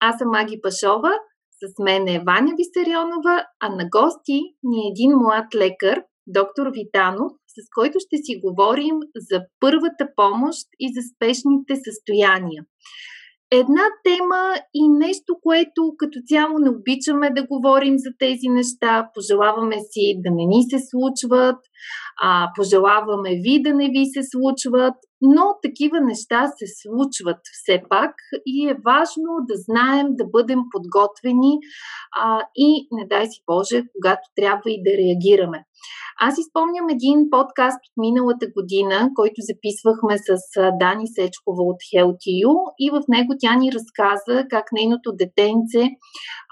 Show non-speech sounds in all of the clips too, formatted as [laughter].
Аз съм Маги Пашова, с мен е Ваня Висарионова, а на гости ни е един млад лекар, доктор Витанов, с който ще си говорим за първата помощ и за спешните състояния. Една тема и нещо, което като цяло не обичаме да говорим за тези неща, пожелаваме си да не ни се случват, а, пожелаваме ви да не ви се случват, но такива неща се случват все пак и е важно да знаем да бъдем подготвени а, и не дай си Боже, когато трябва и да реагираме. Аз изпомням един подкаст от миналата година, който записвахме с Дани Сечкова от HealthU и в него тя ни разказа как нейното детенце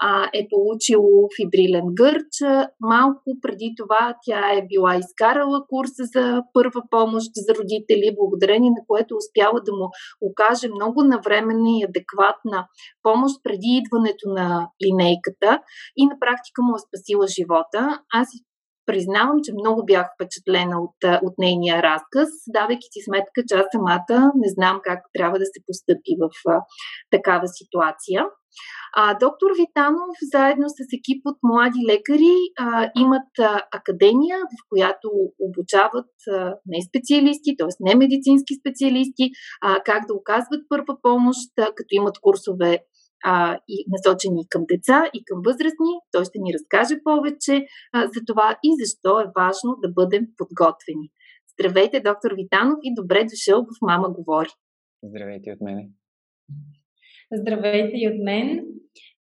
а, е получило фибрилен гърч. Малко преди това тя е била изкарала курса за първа помощ за родители, благодарение на което успяла да му окаже много навременна и адекватна помощ преди идването на линейката и на практика му е спасила живота. Аз признавам, че много бях впечатлена от, от нейния разказ, давайки си сметка, че аз самата не знам как трябва да се постъпи в а, такава ситуация. А, доктор Витанов, заедно с екип от млади лекари, а, имат а, академия, в която обучават а, не специалисти, т.е. не медицински специалисти, а, как да оказват първа помощ, а, като имат курсове а, и насочени към деца и към възрастни. Той ще ни разкаже повече а, за това и защо е важно да бъдем подготвени. Здравейте, доктор Витанов и добре дошъл в Мама говори. Здравейте от мене. Здравейте и от мен.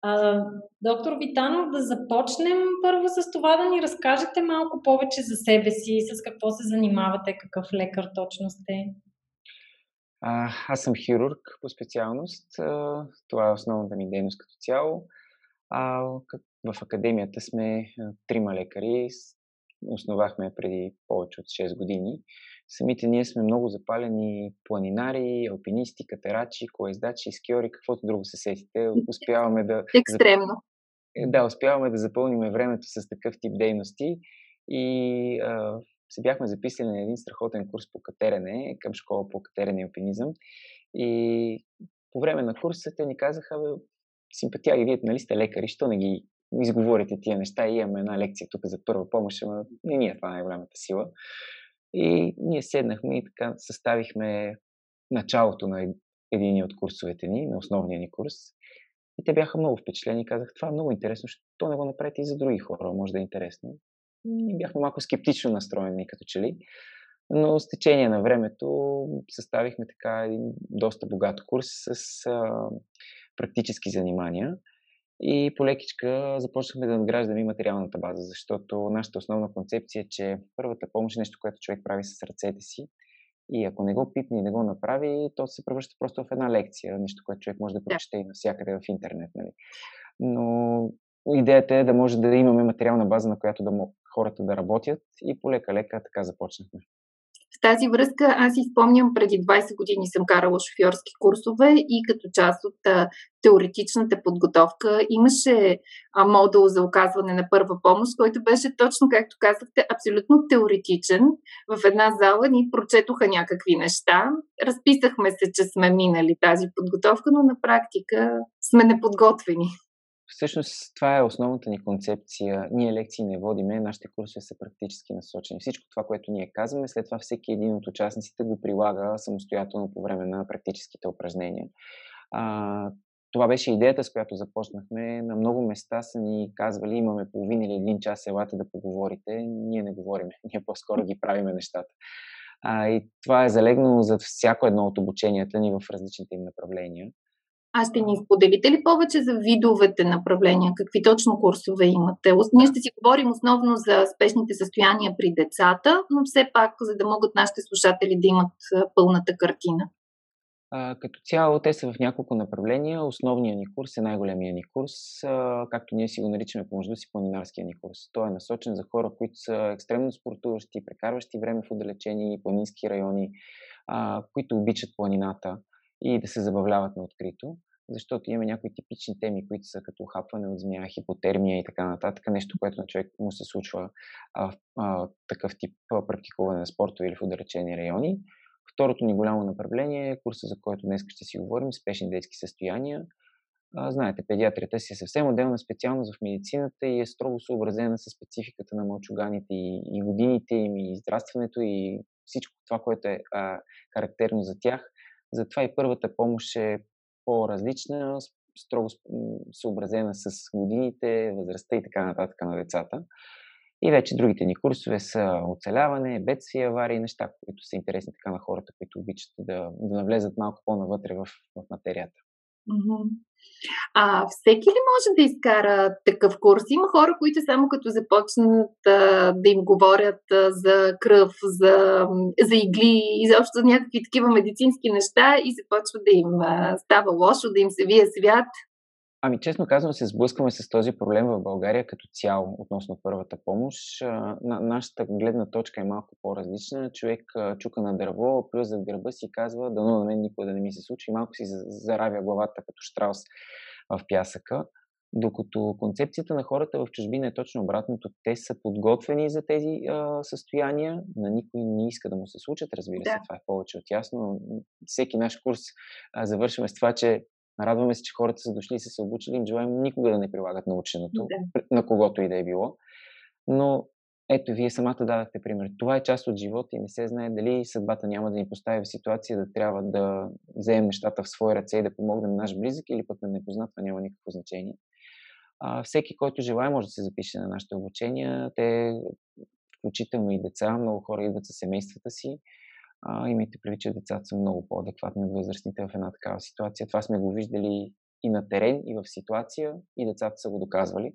А, доктор Витанов, да започнем първо с това да ни разкажете малко повече за себе си, с какво се занимавате, какъв лекар точно сте. А, аз съм хирург по специалност. А, това е основната ми дейност като цяло. А, в академията сме трима лекари. Основахме преди повече от 6 години. Самите ние сме много запалени планинари, алпинисти, катерачи, колездачи, скиори, каквото друго се сетите. Успяваме да... [laughs] Екстремно. Да, успяваме да запълним времето с такъв тип дейности. И а, се бяхме записали на един страхотен курс по катерене към школа по катерене и алпинизъм. И по време на курса те ни казаха, бе, симпатяги, вие нали сте лекари, що не ги изговорите тия неща и имаме една лекция тук за първа помощ, ама не ни е това най-голямата сила. И ние седнахме и така съставихме началото на един от курсовете ни, на основния ни курс. И те бяха много впечатлени и казах, това е много интересно, защото не го направите и за други хора, може да е интересно ние бяхме малко скептично настроени като че ли. Но с течение на времето съставихме така един доста богат курс с а, практически занимания и полекичка започнахме да надграждаме и материалната база, защото нашата основна концепция е, че първата помощ е нещо, което човек прави с ръцете си и ако не го пипне и не го направи, то се превръща просто в една лекция, нещо, което човек може да прочете и навсякъде в интернет. Нали. Но идеята е да може да имаме материална база, на която да хората да работят и полека-лека така започнахме. В тази връзка аз изпомням преди 20 години съм карала шофьорски курсове и като част от теоретичната подготовка имаше модул за оказване на първа помощ, който беше точно, както казахте, абсолютно теоретичен. В една зала ни прочетоха някакви неща, разписахме се, че сме минали тази подготовка, но на практика сме неподготвени. Всъщност това е основната ни концепция. Ние лекции не водиме, нашите курсове са практически насочени. Всичко това, което ние казваме, след това всеки един от участниците го прилага самостоятелно по време на практическите упражнения. А, това беше идеята, с която започнахме. На много места са ни казвали, имаме половин или един час, елате да поговорите. Ние не говориме, [laughs] ние по-скоро ги правиме нещата. А, и това е залегнало за всяко едно от обученията ни в различните им направления. А ще ни споделите ли повече за видовете направления? Какви точно курсове имате? Ние ще си говорим основно за спешните състояния при децата, но все пак, за да могат нашите слушатели да имат пълната картина. А, като цяло те са в няколко направления. Основният ни курс е най-големия ни курс, а, както ние си го наричаме помежду си планинарския ни курс. Той е насочен за хора, които са екстремно спортуващи, прекарващи време в отдалечени планински райони, а, които обичат планината и да се забавляват на открито защото има някои типични теми, които са като хапване от змия, хипотермия и така нататък, нещо, което на човек му се случва а, а, такъв тип практикуване на спортове или в отдалечени райони. Второто ни голямо направление е курса, за който днес ще си говорим, спешни детски състояния. А, знаете, педиатрията си е съвсем отделна специалност в медицината и е строго съобразена с спецификата на мълчуганите и, и годините им, и израстването и всичко това, което е а, характерно за тях. Затова и първата помощ е по-различна, строго съобразена с годините, възрастта и така нататък на децата. И вече другите ни курсове са оцеляване, бедствия, аварии, неща, които са интересни така на хората, които обичат да, да навлезат малко по-навътре в, в материята. А всеки ли може да изкара такъв курс? Има хора, които само като започнат а, да им говорят а, за кръв, за, за игли, за някакви такива медицински неща и започва да им а, става лошо, да им се вие свят. Ами, честно казвам, се сблъскваме с този проблем в България като цяло относно първата помощ. На, нашата гледна точка е малко по-различна. Човек чука на дърво, плюза в гърба си и казва, дано на мен никога да не ми се случи. Малко си заравя главата като штраус в пясъка. Докато концепцията на хората в чужбина е точно обратното. Те са подготвени за тези а, състояния. На никой не иска да му се случат, разбира да. се. Това е повече от ясно. Всеки наш курс а, завършваме с това, че Радваме се, че хората са дошли и са се обучили. Им желаем никога да не прилагат наученото, да. на когото и да е било. Но ето, вие самата дадахте пример. Това е част от живота и не се знае дали съдбата няма да ни постави в ситуация да трябва да вземем нещата в свои ръце и да помогнем наш близък или пък на непознат, това няма никакво значение. А, всеки, който желая, може да се запише на нашите обучения. Те, включително и деца, много хора идват със семействата си а, имайте предвид, че децата са много по-адекватни от възрастните в една такава ситуация. Това сме го виждали и на терен, и в ситуация, и децата са го доказвали.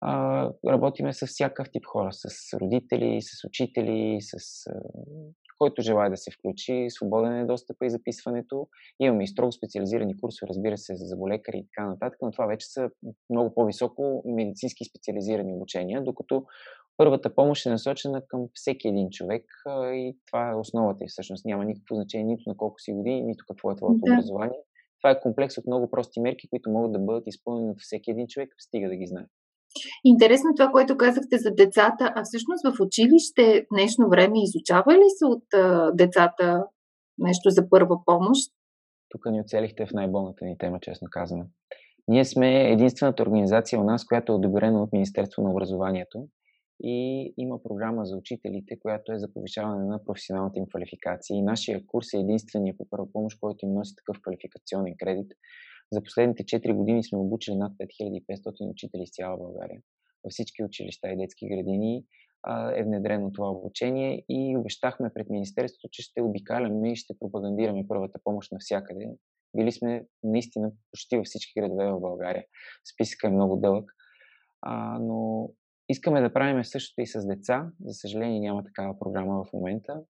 А, работиме с всякакъв тип хора, с родители, с учители, с а, който желая да се включи. Свободен е достъпа и записването. Имаме и строго специализирани курсове, разбира се, за заболекари и така нататък, но това вече са много по-високо медицински специализирани обучения, докато Първата помощ е насочена към всеки един човек и това е основата и всъщност няма никакво значение нито на колко си години, нито какво е твоето да. образование. Това е комплекс от много прости мерки, които могат да бъдат изпълнени от всеки един човек, стига да ги знае. Интересно това, което казахте за децата, а всъщност в училище в днешно време изучава ли се от а, децата нещо за първа помощ? Тук ни оцелихте в най-болната ни тема, честно казано. Ние сме единствената организация у нас, която е одобрена от Министерство на образованието и има програма за учителите, която е за повишаване на професионалната им квалификация. И нашия курс е единствения по първа помощ, който им носи такъв квалификационен кредит. За последните 4 години сме обучили над 5500 учители из цяла България. Във всички училища и детски градини е внедрено това обучение и обещахме пред Министерството, че ще обикаляме и ще пропагандираме първата помощ навсякъде. Били сме наистина почти във всички градове в България. Списъка е много дълъг. А, но Искаме да правим същото и с деца. За съжаление няма такава програма в момента.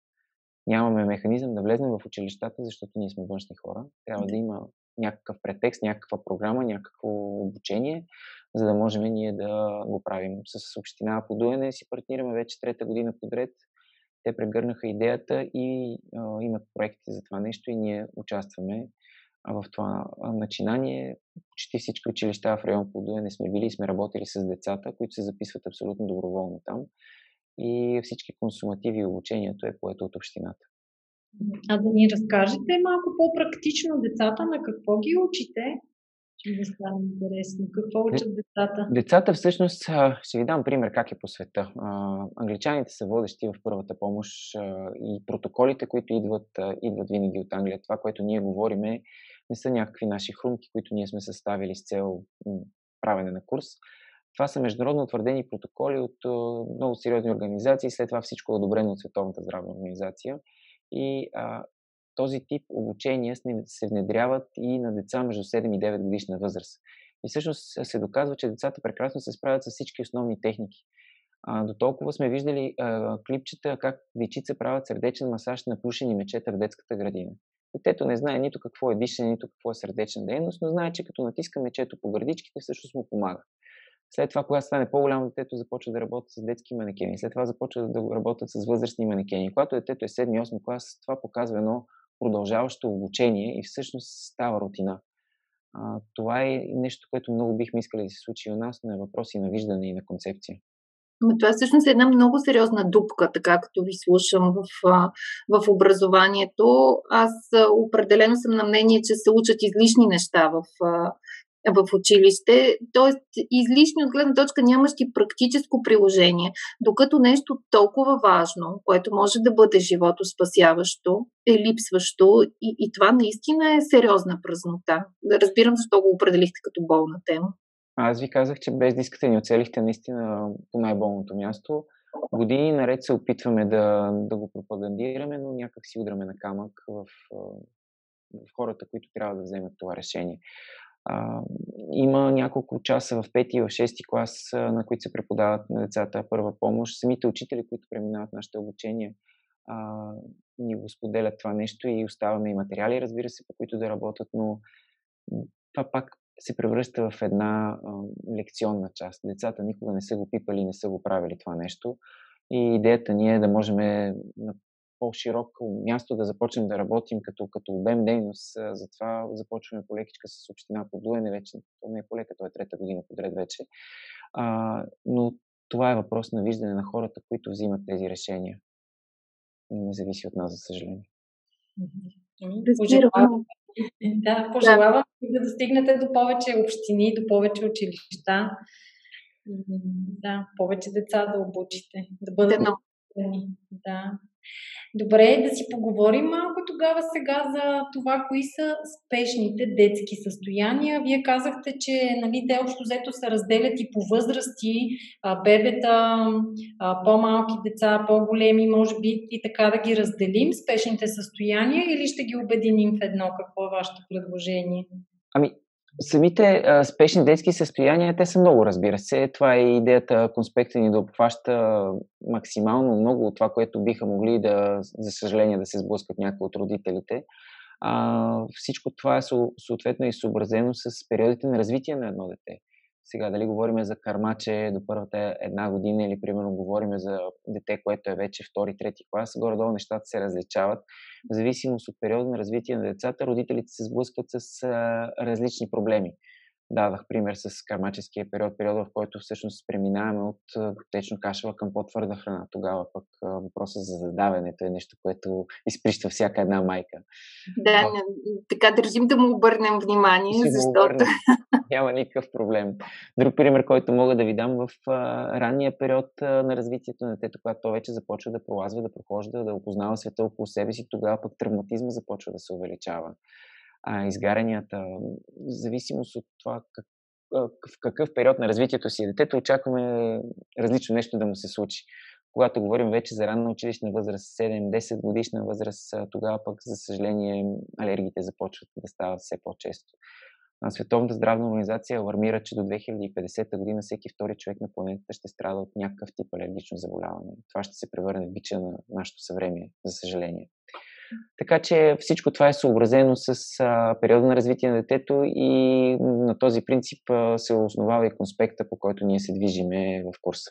Нямаме механизъм да влезем в училищата, защото ние сме външни хора. Трябва да има някакъв претекст, някаква програма, някакво обучение, за да можем ние да го правим. С община Подуене си партнираме вече трета година подред. Те прегърнаха идеята и а, имат проекти за това нещо и ние участваме в това начинание. Почти всички училища в район не сме били и сме работили с децата, които се записват абсолютно доброволно там. И всички консумативи и обучението е поето от общината. А да ни разкажете малко по-практично децата на какво ги учите? Ще да стане интересно. Какво учат децата? Децата всъщност, ще ви дам пример как е по света. Англичаните са водещи в първата помощ и протоколите, които идват, идват винаги от Англия. Това, което ние говорим е не са някакви наши хрумки, които ние сме съставили с цел правене на курс. Това са международно утвърдени протоколи от много сериозни организации, след това всичко е одобрено от Световната здравна организация. И а, този тип обучения се внедряват и на деца между 7 и 9 годишна възраст. И всъщност се доказва, че децата прекрасно се справят с всички основни техники. А, до толкова сме виждали а, клипчета как дечица правят сърдечен масаж на плюшени мечета в детската градина. Детето не знае нито какво е дишане, нито какво е сърдечна дейност, но знае, че като натиска мечето по гърдичките, всъщност му помага. След това, когато стане по-голямо, детето започва да работи с детски манекени. След това започва да работят с възрастни манекени. Когато детето е 7-8 клас, това показва едно продължаващо обучение и всъщност става рутина. А, това е нещо, което много бихме искали да се случи у нас, но е въпроси на виждане и на концепция. Но това всъщност е една много сериозна дупка, така като ви слушам в, в образованието. Аз определено съм на мнение, че се учат излишни неща в, в училище, т.е. излишни от гледна точка нямащи практическо приложение, докато нещо толкова важно, което може да бъде живото спасяващо, е липсващо и, и това наистина е сериозна празнота. Разбирам защо го определихте като болна тема. Аз ви казах, че без диската ни оцелихте наистина по най-болното място. Години наред се опитваме да, да го пропагандираме, но някак си удраме на камък в, в хората, които трябва да вземат това решение. А, има няколко часа в пети и в шести клас, на които се преподават на децата първа помощ. Самите учители, които преминават нашите обучения, а, ни го споделят това нещо и оставаме и материали, разбира се, по които да работят, но това пак се превръща в една а, лекционна част. Децата никога не са го пипали, не са го правили това нещо. И идеята ни е да можем по-широко място да започнем да работим като, като обем дейност. Затова започваме по лекичка с община Подуене вече. То не е полека, то е трета година подред вече. А, но това е въпрос на виждане на хората, които взимат тези решения. Не зависи от нас, за съжаление. Пожелавам, да, пожелавам да. достигнете до повече общини, до повече училища. Да, повече деца да обучите, да бъдат да. Да. Добре, да си поговорим малко тогава сега за това, кои са спешните детски състояния. Вие казахте, че нали, те общо взето се разделят и по възрасти, бебета, по-малки деца, по-големи, може би и така да ги разделим, спешните състояния, или ще ги обединим в едно? Какво е вашето предложение? Ами, Самите а, спешни детски състояния, те са много, разбира се. Това е идеята конспекта ни да обхваща максимално много от това, което биха могли да, за съжаление, да се сблъскат някои от родителите. А, всичко това е съответно и съобразено с периодите на развитие на едно дете. Сега дали говорим за кармаче до първата една година или примерно говорим за дете, което е вече втори, трети клас, горе-долу нещата се различават. В зависимост от периода на развитие на децата, родителите се сблъскват с а, различни проблеми. Дадах пример с кармаческия период, периода, в който всъщност преминаваме от течно кашева към по-твърда храна. Тогава пък въпросът за задаването е нещо, което изприща всяка една майка. Да, а, така държим да му обърнем внимание, защото... Обърнем. Няма никакъв проблем. Друг пример, който мога да ви дам в ранния период на развитието на детето, когато то вече започва да пролазва, да прохожда, да опознава света около себе си, тогава пък травматизма започва да се увеличава а, изгарянията, в зависимост от това как, в какъв период на развитието си е детето, очакваме различно нещо да му се случи. Когато говорим вече за ранна училищна възраст, 7-10 годишна възраст, тогава пък, за съжаление, алергиите започват да стават все по-често. Световната здравна организация алармира, че до 2050 година всеки втори човек на планетата ще страда от някакъв тип алергично заболяване. Това ще се превърне в бича на нашето съвремие, за съжаление. Така че всичко това е съобразено с а, периода на развитие на детето и на този принцип а, се основава и конспекта, по който ние се движиме в курса.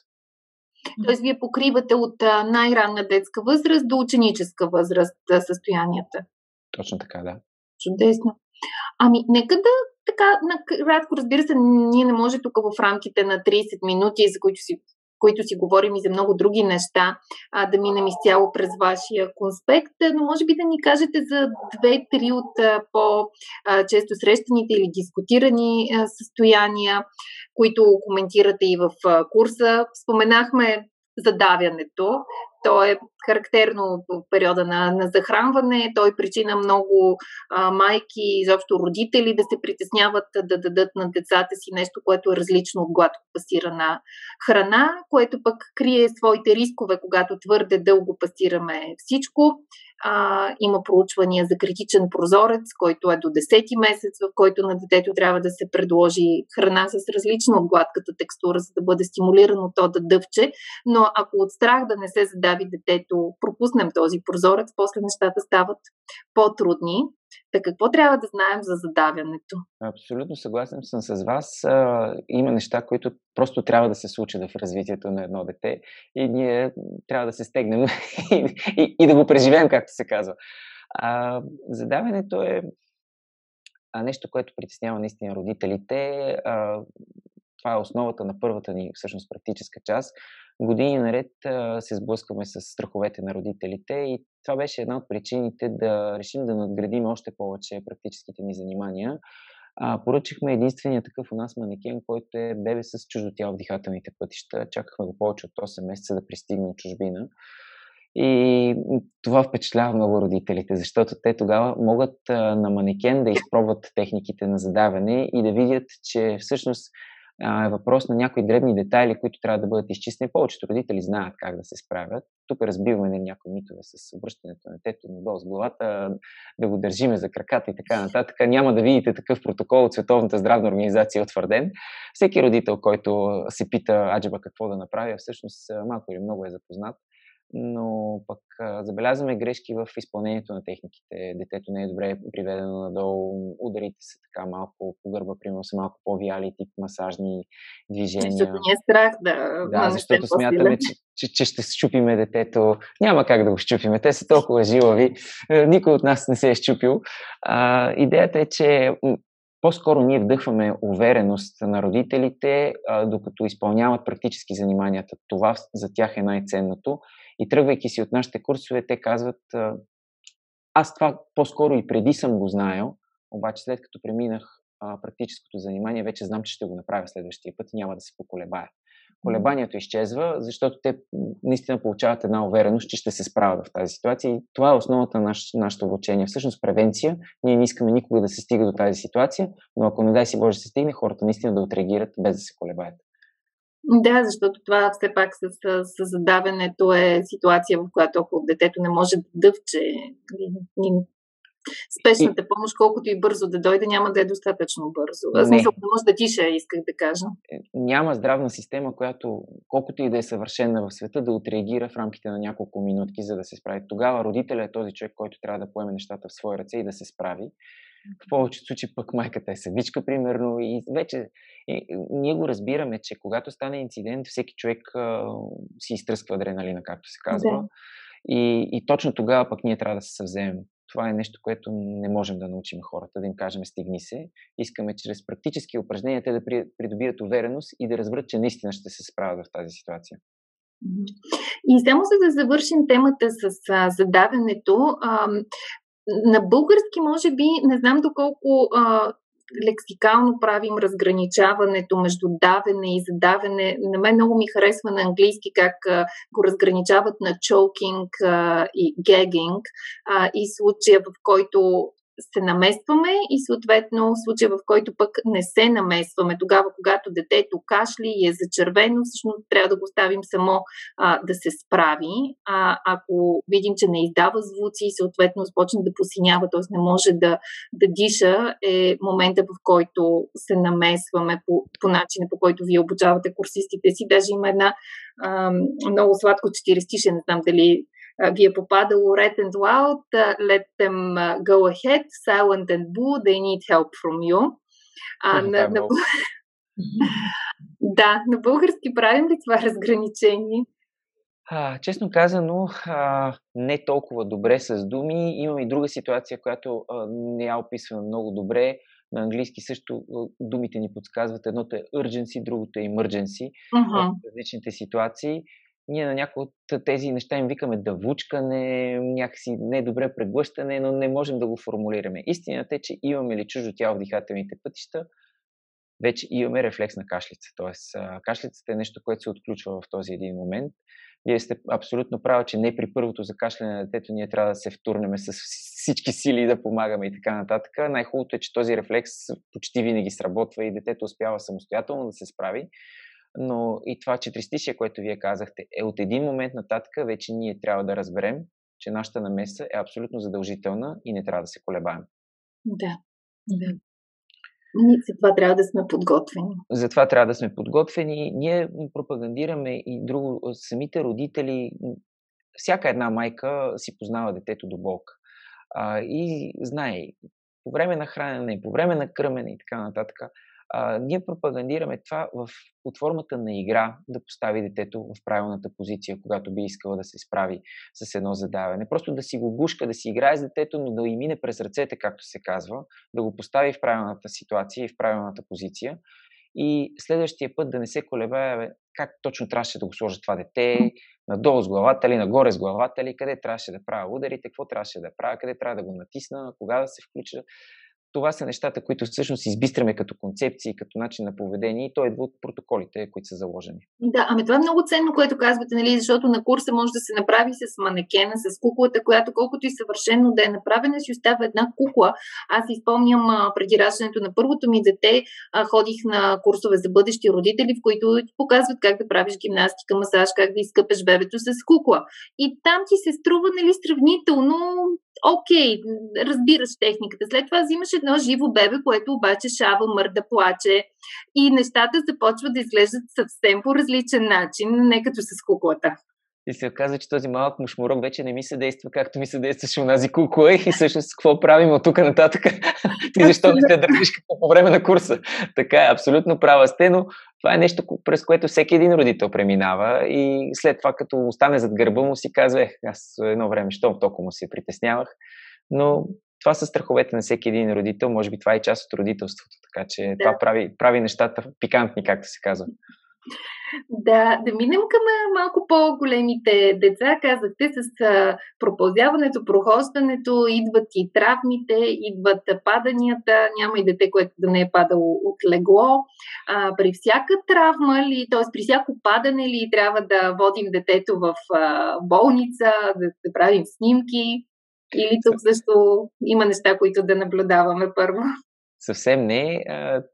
Тоест, вие покривате от най-ранна детска възраст до ученическа възраст състоянията. Точно така, да. Чудесно. Ами, нека да така, накратко, разбира се, ние не може тук в рамките на 30 минути, за които си които си говорим и за много други неща, а, да минем изцяло през вашия конспект, но може би да ни кажете за две-три от по-често срещаните или дискутирани състояния, които коментирате и в курса. Споменахме задавянето. То е характерно в периода на, на захранване. Той причина много а, майки, изобщо родители да се притесняват да дадат на децата си нещо, което е различно от гладко пасирана храна, което пък крие своите рискове, когато твърде дълго пасираме всичко. А, има проучвания за критичен прозорец, който е до 10 месец, в който на детето трябва да се предложи храна с различна от гладката текстура, за да бъде стимулирано то да дъвче. Но ако от страх да не се задави остави детето, пропуснем този прозорец, после нещата стават по-трудни. Така какво трябва да знаем за задавянето? Абсолютно съгласен съм с вас. Има неща, които просто трябва да се случат в развитието на едно дете и ние трябва да се стегнем [laughs] и, и, и да го преживеем, както се казва. А, задаването е нещо, което притеснява наистина родителите. А, това е основата на първата ни всъщност практическа част. Години наред се сблъскваме с страховете на родителите и това беше една от причините да решим да надградим още повече практическите ни занимания. А, поръчихме единствения такъв у нас манекен, който е бебе с чуждо тяло в дихателните пътища. Чакахме го повече от 8 месеца да пристигне от чужбина. И това впечатлява много родителите, защото те тогава могат на манекен да изпробват техниките на задаване и да видят, че всъщност е въпрос на някои дребни детайли, които трябва да бъдат изчистени. Повечето родители знаят как да се справят. Тук разбиваме на някои митове с обръщането на детето надолу с главата, да го държиме за краката и така нататък. Няма да видите такъв протокол от Световната здравна организация утвърден. Всеки родител, който се пита аджаба какво да направи, всъщност малко или много е запознат но пък а, забелязваме грешки в изпълнението на техниките. Детето не е добре приведено надолу, ударите са така малко по гърба, примерно са малко по-вяли, тип масажни движения. Защото ни е страх да... Да, защото смятаме, че, че, че ще щупиме детето. Няма как да го щупиме. Те са толкова жилави. Е, никой от нас не се е щупил. А, идеята е, че по-скоро ние вдъхваме увереност на родителите, а, докато изпълняват практически заниманията. Това за тях е най-ценното. И тръгвайки си от нашите курсове, те казват, аз това по-скоро и преди съм го знаел, обаче след като преминах практическото занимание, вече знам, че ще го направя следващия път и няма да се поколебая. Колебанието изчезва, защото те наистина получават една увереност, че ще се справят в тази ситуация. И това е основата на наш, нашето обучение. Всъщност превенция. Ние не искаме никога да се стига до тази ситуация, но ако не дай си Боже се стигне, хората наистина да отреагират без да се колебаят. Да, защото това все пак с, с, с задаването е ситуация, в която ако детето не може да дъвче, спешната помощ, колкото и бързо да дойде, няма да е достатъчно бързо. Аз мисля, да може да тише, исках да кажа. Е, няма здравна система, която, колкото и да е съвършена в света, да отреагира в рамките на няколко минутки, за да се справи. Тогава родителя е този човек, който трябва да поеме нещата в свои ръце и да се справи. В повечето случаи пък майката е съдичка, примерно, и вече и, ние го разбираме, че когато стане инцидент, всеки човек а, си изтръсква адреналина, както се казва. Да. И, и точно тогава пък ние трябва да се съвземем. Това е нещо, което не можем да научим хората, да им кажем стигни се. Искаме чрез практически упражнения те да придобият увереност и да разберат, че наистина ще се справят в тази ситуация. И само за да завършим темата с а, задаването, а, на български, може би, не знам доколко а, лексикално правим разграничаването между давене и задаване. На мен много ми харесва на английски как а, го разграничават на choking а, и gagging а, и случая, в който се наместваме и съответно случая, в който пък не се наместваме, тогава, когато детето кашли и е зачервено, всъщност трябва да го ставим само а, да се справи. А ако видим, че не издава звуци и съответно започне да посинява, т.е. не може да, да диша, е момента, в който се намесваме по, по начина, по който вие обучавате курсистите си. Даже има една а, много сладко четиристише, не знам дали ви е попадало Red and Wild, let them go ahead, Silent and Blue, they need help from you. А, на, на... [laughs] да, на български правим ли това разграничение? А, честно казано, а, не толкова добре с думи. Имам и друга ситуация, която а, не я описвам много добре. На английски също думите ни подсказват. Едното е urgency, другото е emergency. Uh-huh. В различните ситуации ние на някои от тези неща им викаме давучкане, някакси недобре преглъщане, но не можем да го формулираме. Истината е, че имаме ли чуждо тяло в дихателните пътища, вече имаме рефлекс на кашлица. Тоест, кашлицата е нещо, което се отключва в този един момент. Вие сте абсолютно прави, че не при първото закашляне на детето ние трябва да се втурнем с всички сили да помагаме и така нататък. Най-хубавото е, че този рефлекс почти винаги сработва и детето успява самостоятелно да се справи но и това четиристишие, което вие казахте, е от един момент нататък вече ние трябва да разберем, че нашата намеса е абсолютно задължителна и не трябва да се колебаем. Да, да. За това трябва да сме подготвени. Затова трябва да сме подготвени. Ние пропагандираме и друго, самите родители всяка една майка си познава детето до болка. А, и знае, по време на хранене, по време на кръмене и така нататък, а, ние пропагандираме това в, под формата на игра да постави детето в правилната позиция, когато би искала да се справи с едно задаване. Просто да си го бушка, да си играе с детето, но да и мине през ръцете, както се казва, да го постави в правилната ситуация и в правилната позиция. И следващия път да не се колебае как точно трябваше да го сложа това дете, надолу с главата ли, нагоре с главата ли, къде трябваше да правя ударите, какво трябваше да правя, къде трябва да го натисна, кога да се включа това са нещата, които всъщност избистряме като концепции, като начин на поведение и то идва от протоколите, които са заложени. Да, ами това е много ценно, което казвате, нали, защото на курса може да се направи с манекена, с куклата, която колкото и съвършено да е направена, си остава една кукла. Аз а, преди раждането на първото ми дете, ходих на курсове за бъдещи родители, в които ти показват как да правиш гимнастика, масаж, как да изкъпеш бебето с кукла. И там ти се струва нали, сравнително окей, разбираш техниката. След това взимаш едно живо бебе, което обаче шава, мърда, плаче и нещата започват да изглеждат съвсем по различен начин, не като с куклата. И се оказа, че този малък мушмурок вече не ми се действа както ми се действаше унази кукла и всъщност какво правим от тук нататък? [laughs] Ти защо не се държиш като по време на курса? Така е, абсолютно права сте, но това е нещо, през което всеки един родител преминава и след това, като остане зад гърба му, си казва, ех, аз едно време, щом толкова му се притеснявах. Но това са страховете на всеки един родител, може би това е част от родителството, така че да. това прави, прави нещата пикантни, както се казва. Да, да минем към малко по-големите деца. Казахте с а, пропълзяването, прохождането, идват и травмите, идват паданията. Няма и дете, което да не е падало от легло. А, при всяка травма ли, т.е. при всяко падане ли трябва да водим детето в а, болница, да, да правим снимки? Или тук също има неща, които да наблюдаваме първо? Съвсем не.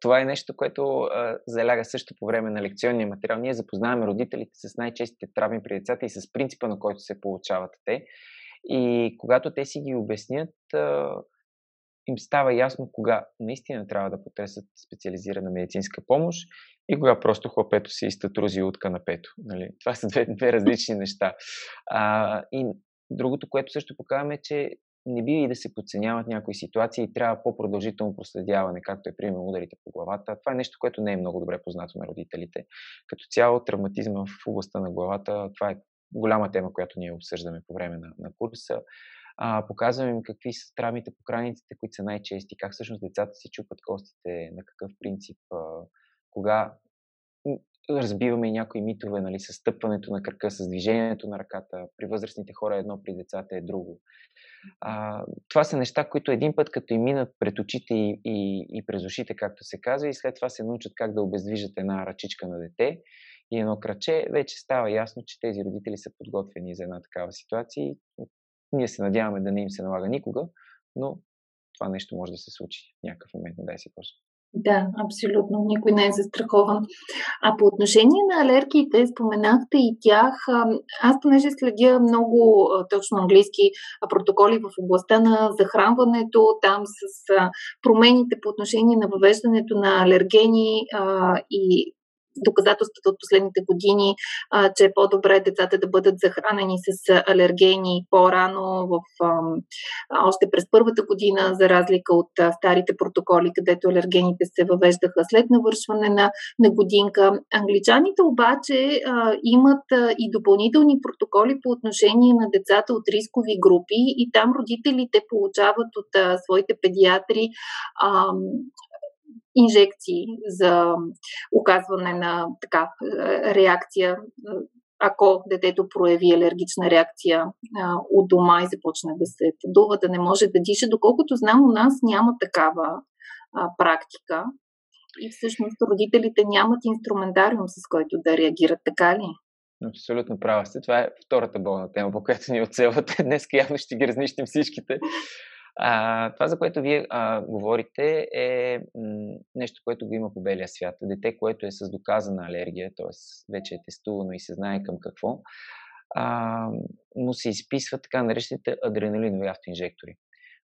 Това е нещо, което заляга също по време на лекционния материал. Ние запознаваме родителите с най-честите травми при децата и с принципа, на който се получават те. И когато те си ги обяснят, им става ясно кога наистина трябва да потърсят специализирана медицинска помощ и кога просто хлопето си изтатрузи от канапето. Нали? Това са две, две различни неща. А, и другото, което също показваме, е, че не бива и да се подценяват някои ситуации и трябва по-продължително проследяване, както е примерно ударите по главата. Това е нещо, което не е много добре познато на родителите. Като цяло травматизма в областта на главата, това е голяма тема, която ние обсъждаме по време на, на курса. А, показваме им какви са травмите по краниците, които са най-чести, как всъщност децата си чупат костите, на какъв принцип, а, кога разбиваме и някои митове, нали, с стъпването на кръка, с движението на ръката. При възрастните хора едно, при децата е друго. А, това са неща, които един път като им минат пред очите и, и, и през ушите, както се казва, и след това се научат как да обездвижат една ръчичка на дете и едно краче, вече става ясно, че тези родители са подготвени за една такава ситуация. Ние се надяваме да не им се налага никога, но това нещо може да се случи в някакъв момент, не дай се Боже. Да, абсолютно. Никой не е застрахован. А по отношение на алергиите, споменахте и тях. Аз понеже следя много точно английски протоколи в областта на захранването, там с промените по отношение на въвеждането на алергени и доказателствата от последните години, а, че е по-добре децата да бъдат захранени с алергени по-рано, в, а, още през първата година, за разлика от а, старите протоколи, където алергените се въвеждаха след навършване на, на годинка. Англичаните обаче а, имат а, и допълнителни протоколи по отношение на децата от рискови групи и там родителите получават от а, своите педиатри а, инжекции за оказване на така реакция, ако детето прояви алергична реакция от дома и започне да се подува, да не може да диша. Доколкото знам, у нас няма такава практика. И всъщност родителите нямат инструментариум, с който да реагират, така ли? Абсолютно права сте. Това е втората болна тема, по която ни оцелвате. Днес явно ще ги разнищим всичките. А, това, за което вие а, говорите, е нещо, което го има по белия свят. Дете, което е с доказана алергия, т.е. вече е тестувано и се знае към какво, а, му се изписват така наречените адреналинови автоинжектори.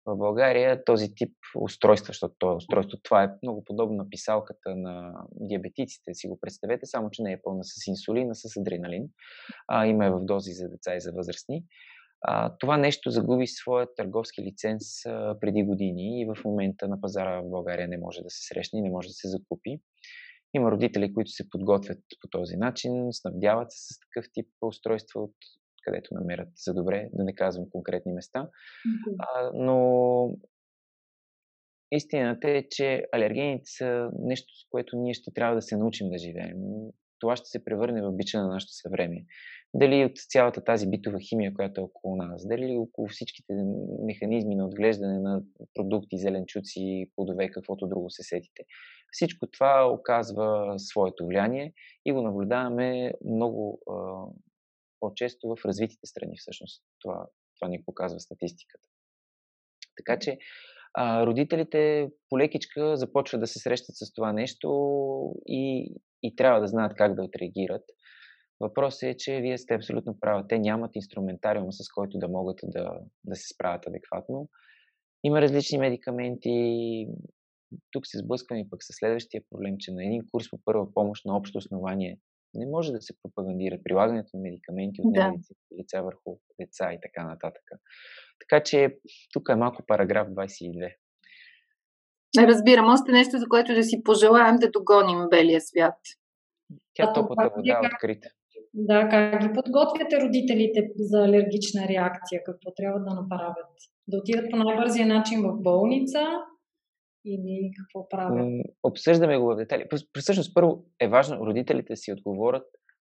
в България този тип устройства, защото това устройство, това е много подобно на писалката на диабетиците, си го представете, само че не е пълна с инсулин, а с адреналин. А, има е в дози за деца и за възрастни. А, това нещо загуби своя търговски лиценз а, преди години и в момента на пазара в България не може да се срещне и не може да се закупи. Има родители, които се подготвят по този начин, снабдяват се с такъв тип устройства от където намерят за добре, да не казвам конкретни места. А, но истината е, че алергените са нещо, с което ние ще трябва да се научим да живеем. Това ще се превърне в бича на нашето съвремие. Дали от цялата тази битова химия, която е около нас, дали около всичките механизми на отглеждане на продукти, зеленчуци, плодове, каквото друго се сетите. Всичко това оказва своето влияние и го наблюдаваме много по-често в развитите страни всъщност. Това, това ни показва статистиката. Така че а, родителите полекичка започват да се срещат с това нещо и, и трябва да знаят как да отреагират. Въпросът е, че вие сте абсолютно права. Те нямат инструментариум, с който да могат да, да се справят адекватно. Има различни медикаменти. Тук се сблъскваме пък с следващия проблем, че на един курс по първа помощ на общо основание не може да се пропагандира прилагането на медикаменти от да. лица върху деца и така нататък. Така че тук е малко параграф 22. Разбирам. Още нещо, за което да си пожелаем да догоним белия свят. Тя топлата вода е открита. Да, как ги подготвяте родителите за алергична реакция? Какво трябва да направят? Да отидат по най-бързия начин в болница или какво правят? Обсъждаме го в детали. Всъщност, първо е важно родителите си отговорят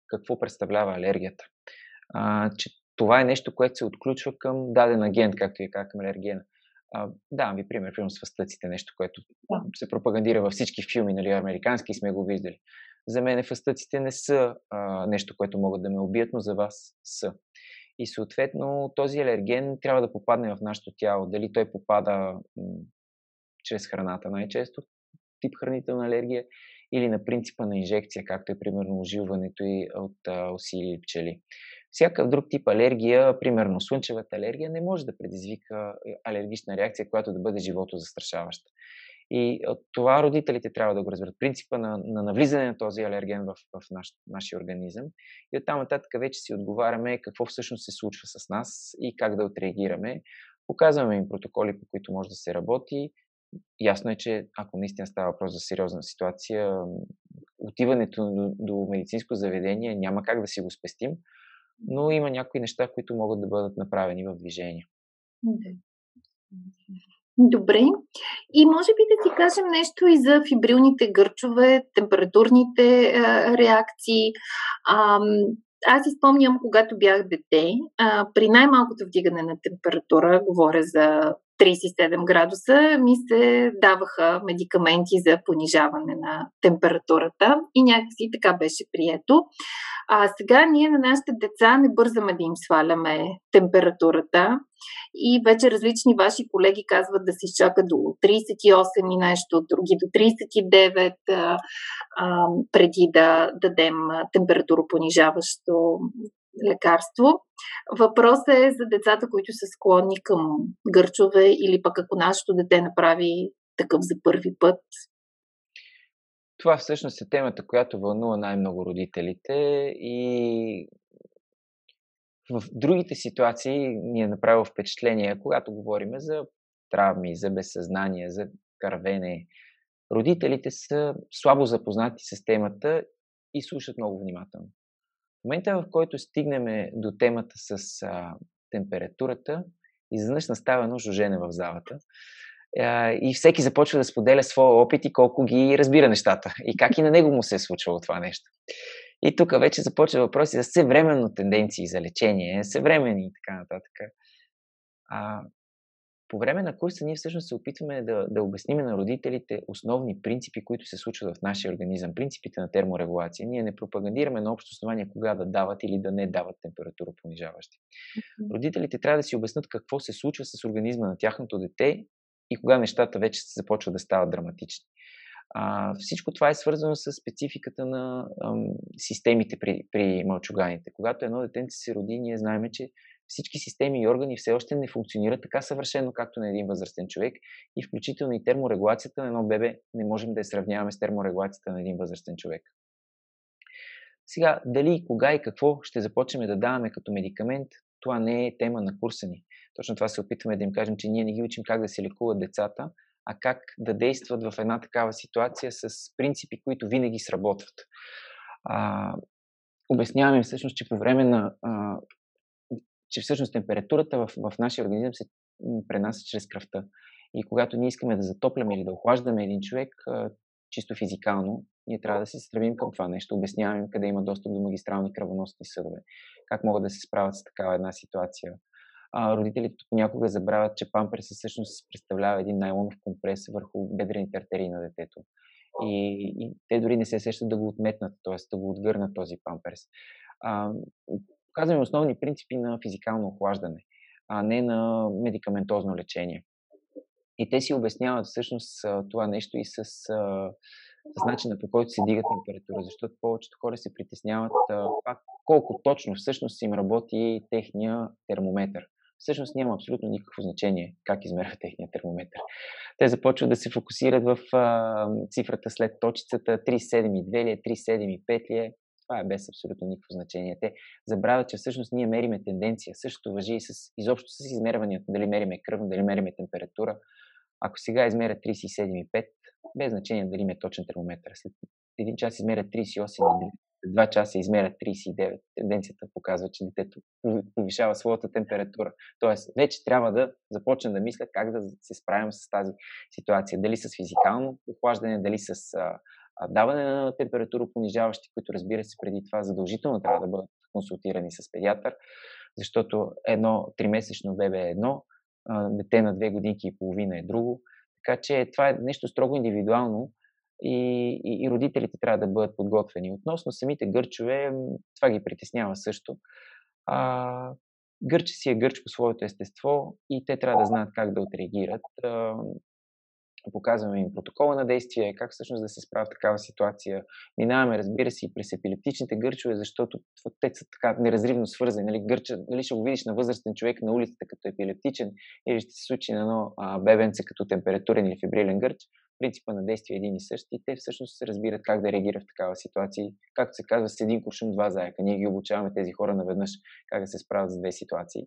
какво представлява алергията. А, че това е нещо, което се отключва към даден агент, както и към алергена. А, давам ви пример, примерно с фастъците, нещо, което да. се пропагандира във всички филми, нали, американски сме го виждали. За мен фастъците не са а, нещо, което могат да ме убият, но за вас са. И съответно този алерген трябва да попадне в нашето тяло. Дали той попада чрез храната най-често, тип хранителна алергия, или на принципа на инжекция, както е примерно ожилването и от оси или пчели. Всякакъв друг тип алергия, примерно слънчевата алергия, не може да предизвика алергична реакция, която да бъде живото застрашаваща. И от това родителите трябва да го разберат. Принципа на, на навлизане на този алерген в, в наш, нашия организъм. И оттам нататък вече си отговаряме какво всъщност се случва с нас и как да отреагираме. Показваме им протоколи, по които може да се работи ясно е, че ако наистина става въпрос за сериозна ситуация, отиването до, до медицинско заведение няма как да си го спестим, но има някои неща, които могат да бъдат направени в движение. Добре. И може би да ти кажем нещо и за фибрилните гърчове, температурните а, реакции. А, аз изпомням, когато бях дете, а, при най-малкото вдигане на температура, говоря за 37 градуса, ми се даваха медикаменти за понижаване на температурата и някакси така беше прието. А сега ние на нашите деца не бързаме да им сваляме температурата и вече различни ваши колеги казват да се изчака до 38 и нещо, други до 39 а, а, преди да дадем температуропонижаващо лекарство. Въпросът е за децата, които са склонни към гърчове или пък ако нашето дете направи такъв за първи път. Това всъщност е темата, която вълнува най-много родителите и в другите ситуации ни е направило впечатление, когато говорим за травми, за безсъзнание, за кървене. Родителите са слабо запознати с темата и слушат много внимателно момента, в който стигнем до темата с а, температурата, изведнъж настава едно жужене в залата. А, и всеки започва да споделя своя опит и колко ги разбира нещата. И как и на него му се е случвало това нещо. И тук вече започва въпроси за съвременно тенденции за лечение, съвремени и така нататък. А, по време на курса ние всъщност се опитваме да, да обясним на родителите основни принципи, които се случват в нашия организъм, принципите на терморегулация. Ние не пропагандираме на общо основание кога да дават или да не дават температура понижаващи. Родителите трябва да си обяснат какво се случва с организма на тяхното дете и кога нещата вече се започват да стават драматични. А, всичко това е свързано с спецификата на ам, системите при, при мълчуганите. Когато едно детенце се роди, ние знаем, че всички системи и органи все още не функционират така съвършено, както на един възрастен човек и включително и терморегулацията на едно бебе не можем да я сравняваме с терморегулацията на един възрастен човек. Сега, дали, кога и какво ще започнем да даваме като медикамент, това не е тема на курса ни. Точно това се опитваме да им кажем, че ние не ги учим как да се лекуват децата, а как да действат в една такава ситуация с принципи, които винаги сработват. А, обясняваме всъщност, че по време на. А, че всъщност температурата в, в нашия организъм се пренася чрез кръвта. И когато ние искаме да затопляме или да охлаждаме един човек, чисто физикално, ние трябва да се стремим към това нещо. Обясняваме къде има достъп до магистрални кръвоносни съдове, как могат да се справят с такава една ситуация. А, родителите понякога забравят, че памперса всъщност представлява един найлонов компрес върху бедрените артерии на детето. И, и те дори не се сещат да го отметнат, т.е. да го отгърнат този памперс. А, показваме основни принципи на физикално охлаждане, а не на медикаментозно лечение. И те си обясняват всъщност това нещо и с, с начина по който се дига температура, защото повечето хора се притесняват пак колко точно всъщност им работи техния термометър. Всъщност няма абсолютно никакво значение как измерва [laughs] техния термометър. Те започват да се фокусират в а, цифрата след точицата 3,7,2 ли е, 3,7,5 ли е. Това е без абсолютно никакво значение. Те забравят, че всъщност ние мериме тенденция. Същото въжи и с, изобщо с измерванията. Дали мериме кръвно, дали мериме температура. Ако сега измеря 37,5, без значение дали ми е точен термометър. След един час измеря 38,2, два часа измерят 39. Тенденцията показва, че детето повишава своята температура. Тоест, вече трябва да започна да мисля как да се справим с тази ситуация. Дали с физикално охлаждане, дали с даване на температура понижаващи, които разбира се преди това задължително трябва да бъдат консултирани с педиатър, защото едно тримесечно бебе е едно, дете на две годинки и половина е друго. Така че това е нещо строго индивидуално и, и, и родителите трябва да бъдат подготвени. Относно самите гърчове, това ги притеснява също. А, гърче си е гърч по своето естество и те трябва да знаят как да отреагират. А, показваме им протокола на действие, как всъщност да се справят в такава ситуация. Минаваме, разбира се, и през епилептичните гърчове, защото те са така неразривно свързани. Нали, гърча, нали ще го видиш на възрастен човек на улицата като епилептичен или ще се случи на едно а, бебенце като температурен или фибрилен гърч принципа на действие е един и същ и те всъщност се разбират как да реагират в такава ситуация. Както се казва, с един куршум два заека. Ние ги обучаваме тези хора наведнъж как да се справят с две ситуации.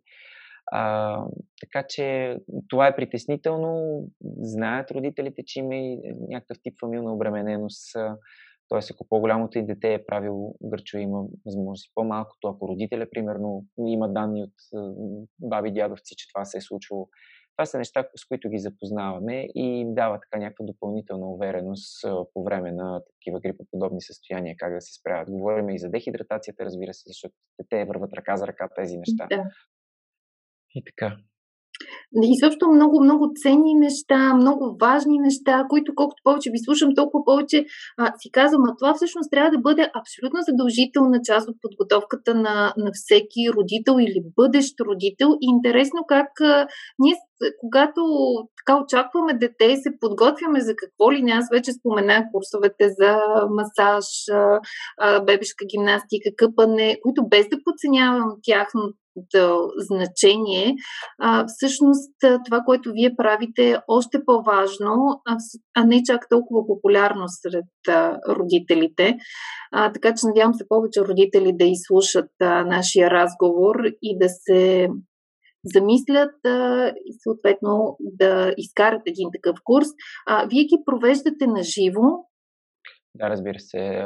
А, така че това е притеснително. Знаят родителите, че има и някакъв тип фамилна обремененост. Т.е. ако по-голямото и дете е правило гърчо, има възможност и по-малкото. Ако родителя, примерно, има данни от баби дядовци, че това се е случвало, това са неща, с които ги запознаваме и им дава така някаква допълнителна увереност по време на такива грипоподобни състояния, как да се справят. Говорим и за дехидратацията, разбира се, защото те върват ръка за ръка тези неща. Да. И така. И също много, много ценни неща, много важни неща, които колкото повече ви слушам, толкова повече а, си казвам, а това всъщност трябва да бъде абсолютно задължителна част от подготовката на, на всеки родител или бъдещ родител. И интересно как а, ние, когато така очакваме дете и се подготвяме за какво ли не, аз вече споменах курсовете за масаж, бебешка гимнастика, къпане, които без да подценявам тяхното значение, всъщност това, което вие правите е още по-важно, а, не чак толкова популярно сред родителите. Така че надявам се повече родители да изслушат нашия разговор и да се замислят а, и съответно да изкарат един такъв курс. А, вие ги провеждате на живо. Да, разбира се.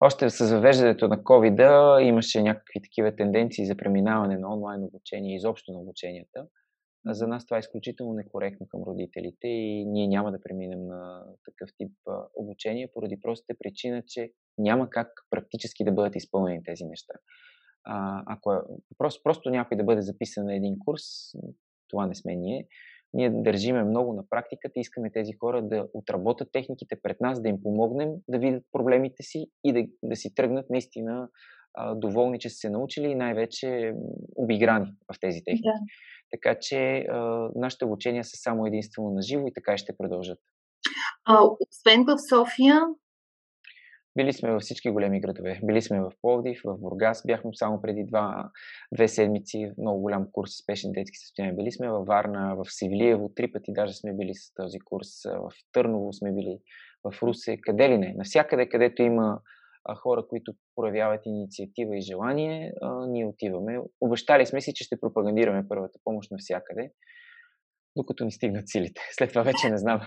Още с въвеждането на covid имаше някакви такива тенденции за преминаване на онлайн обучение, изобщо на обученията. За нас това е изключително некоректно към родителите и ние няма да преминем на такъв тип обучение, поради простата причина, че няма как практически да бъдат изпълнени тези неща. А, ако е, просто, просто някой да бъде записан на един курс, това не сме ние. Ние държиме много на практиката, искаме тези хора да отработят техниките пред нас, да им помогнем да видят проблемите си и да, да си тръгнат наистина а, доволни, че са се научили и най-вече обиграни в тези техники. Да. Така че а, нашите обучения са само единствено на живо и така ще продължат. А, освен в София, Били сме във всички големи градове. Били сме в Пловдив, в Бургас, бяхме само преди два, две седмици, много голям курс спешни детски състояния. Били сме във Варна, в Севлиево, три пъти даже сме били с този курс, в Търново сме били, в Русе, къде ли не. Навсякъде, където има хора, които проявяват инициатива и желание, ние отиваме. Обещали сме си, че ще пропагандираме първата помощ навсякъде докато ни стигнат силите. [laughs] След това вече не знам.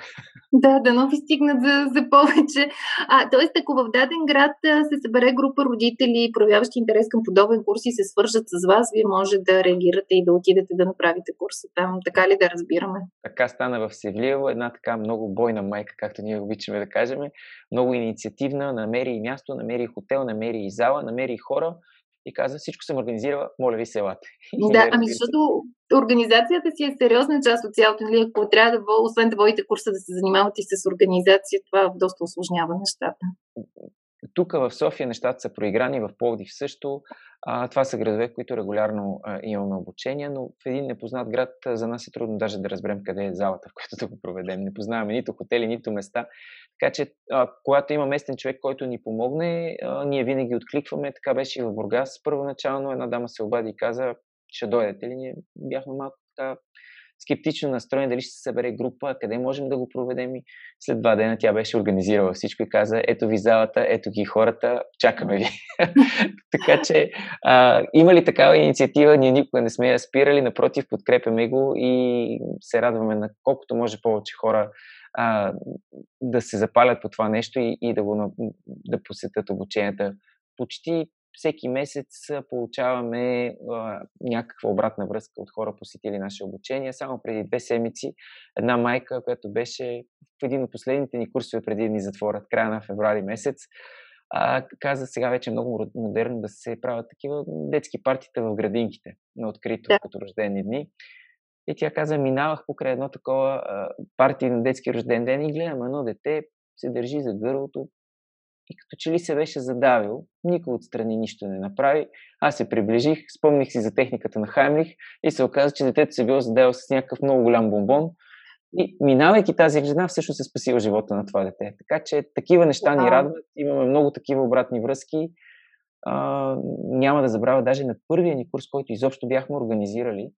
да, да ви стигнат за, за повече. А, тоест, ако в даден град се събере група родители, проявяващи интерес към подобен курс и се свържат с вас, вие може да реагирате и да отидете да направите курса там. Така ли да разбираме? Така стана в Севлиево, една така много бойна майка, както ние обичаме да кажем, много инициативна, намери и място, намери хотел, намери и зала, намери хора и каза, всичко съм организирала, моля ви, селате. [laughs] Да, ами защото организацията си е сериозна част от цялото, нали, ако трябва да, освен да водите курса да се занимавате и с организация, това доста осложнява нещата. Тук в София нещата са проиграни, в Пловдив също. А, това са градове, в които регулярно а, имаме обучение, но в един непознат град а, за нас е трудно даже да разберем къде е залата, в която да го проведем. Не познаваме нито хотели, нито места. Така че, а, когато има местен човек, който ни помогне, а, ние винаги откликваме. Така беше и в Бургас. Първоначално една дама се обади и каза, ще дойдете ли? Ние бяхме малко така скептично настроен дали ще се събере група, къде можем да го проведем. И след два дена тя беше организирала всичко и каза, ето ви залата, ето ги хората, чакаме ви. [laughs] така че а, има ли такава инициатива, ние никога не сме я спирали, напротив, подкрепяме го и се радваме на колкото може повече хора а, да се запалят по това нещо и, и да, го, да посетят обученията. Почти всеки месец получаваме а, някаква обратна връзка от хора, посетили наше обучение. Само преди две седмици една майка, която беше в един от последните ни курсове преди да ни затворят, края на февруари месец, а, каза сега вече е много модерно да се правят такива детски партита в градинките на открито, да. като рождени дни. И тя каза, минавах покрай едно такова а, парти на детски рожден ден и гледам едно дете, се държи за гърлото, и като че ли се беше задавил, никой отстрани нищо не направи. Аз се приближих, спомних си за техниката на Хаймлих и се оказа, че детето се било задавил с някакъв много голям бомбон. И минавайки тази жена, всъщност е спасила живота на това дете. Така че такива неща ни радват. Имаме много такива обратни връзки. А, няма да забравя даже на първия ни курс, който изобщо бяхме организирали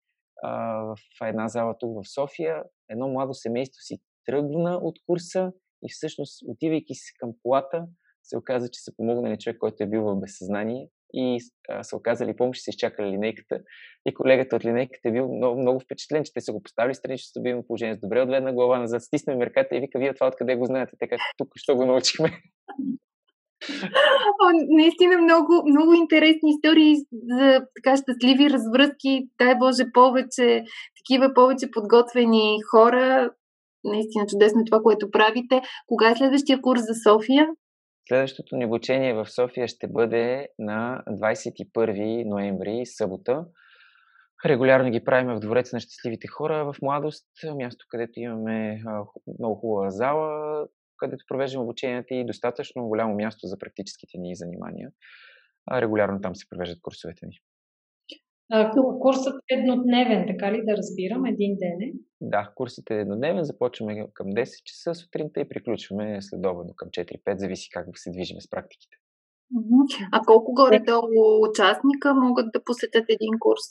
а, в една зала тук в София. Едно младо семейство си тръгна от курса и всъщност, отивайки си към колата, се оказа, че са помогнали човек, който е бил в безсъзнание и са оказали помощ са изчакали линейката. И колегата от линейката е бил много, много впечатлен, че те са го поставили страни, че стабилно положение с добре отведна глава назад, стисна мерката и вика, вие това откъде го знаете, така тук, що го научихме. Наистина много, много интересни истории за така щастливи развръзки. Дай Боже повече, такива повече подготвени хора. Наистина чудесно е това, което правите. Кога е следващия курс за София? Следващото ни обучение в София ще бъде на 21 ноември, събота. Регулярно ги правим в Двореца на щастливите хора в младост, място, където имаме много хубава зала, където провеждаме обученията и достатъчно голямо място за практическите ни занимания. Регулярно там се провеждат курсовете ни. Курсът е еднодневен, така ли да разбирам? Един ден е? Да, курсът е еднодневен. Започваме към 10 часа сутринта и приключваме следобедно към 4-5, зависи как се движим с практиките. А колко горе-долу участника могат да посетят един курс?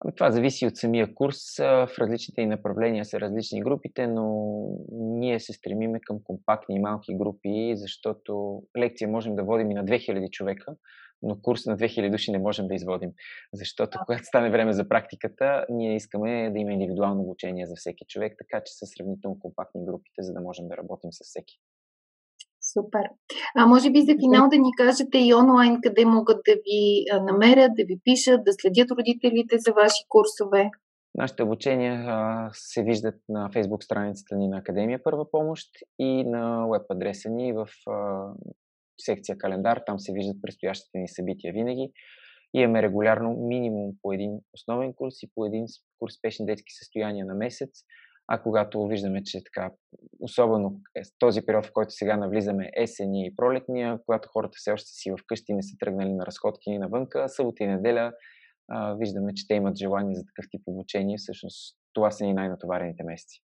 Ами, това зависи от самия курс. В различните направления са различни групите, но ние се стремиме към компактни и малки групи, защото лекция можем да водим и на 2000 човека, но курс на 2000 души не можем да изводим, защото когато стане време за практиката, ние искаме да има индивидуално обучение за всеки човек, така че са сравнително компактни групите, за да можем да работим с всеки. Супер. А може би за финал да ни кажете и онлайн къде могат да ви намерят, да ви пишат, да следят родителите за ваши курсове. Нашите обучения а, се виждат на фейсбук страницата ни на Академия Първа помощ и на веб адреса ни в а, секция календар, там се виждат предстоящите ни събития винаги. Имаме регулярно минимум по един основен курс и по един курс спешни детски състояния на месец. А когато виждаме, че така, особено е този период, в който сега навлизаме есения и пролетния, когато хората все още си вкъщи не са тръгнали на разходки ни навънка, събота и неделя, а, виждаме, че те имат желание за такъв тип обучение. Всъщност това са ни най-натоварените месеци.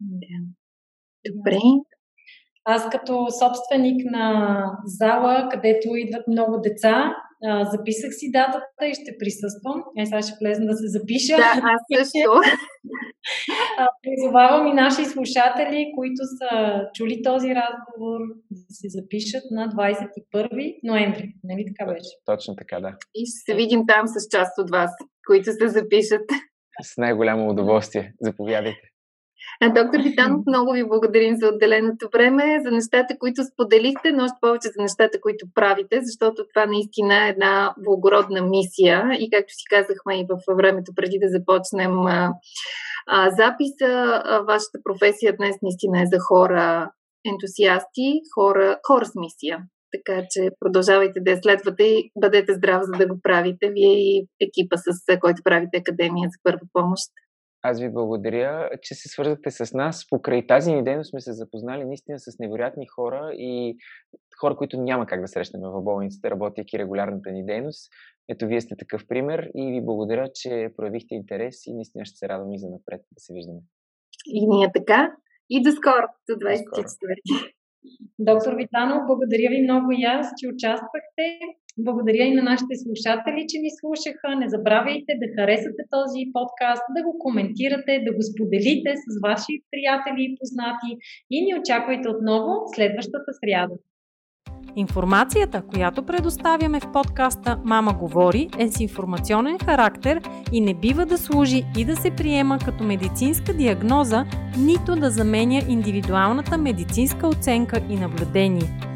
Да. Добре. Аз като собственик на зала, където идват много деца, записах си датата и ще присъствам. Е, сега ще влезна да се запиша. Да, аз също. Призовавам и наши слушатели, които са чули този разговор, да се запишат на 21 ноември. Нали така беше? Точно така, да. И ще се видим там с част от вас, които се запишат. С най-голямо удоволствие. Заповядайте. Доктор Витанов, много ви благодарим за отделеното време, за нещата, които споделихте, но още повече за нещата, които правите, защото това наистина е една благородна мисия и както си казахме и в времето преди да започнем а, а, записа, а, вашата професия днес наистина е за хора ентусиасти, хора, хора с мисия. Така че продължавайте да я следвате и бъдете здрав, за да го правите. Вие и екипа, с който правите Академия за първа помощ. Аз ви благодаря, че се свързахте с нас. Покрай тази ни дейност сме се запознали наистина с невероятни хора и хора, които няма как да срещнем в болницата, работейки регулярната ни дейност. Ето, вие сте такъв пример и ви благодаря, че проявихте интерес и наистина ще се радвам и за напред да се виждаме. И ние така. И до скоро, до 24. Доктор Витанов, благодаря ви много и аз, че участвахте. Благодаря и на нашите слушатели, че ни слушаха. Не забравяйте да харесате този подкаст, да го коментирате, да го споделите с ваши приятели и познати и ни очаквайте отново следващата сряда. Информацията, която предоставяме в подкаста Мама говори е с информационен характер и не бива да служи и да се приема като медицинска диагноза, нито да заменя индивидуалната медицинска оценка и наблюдение.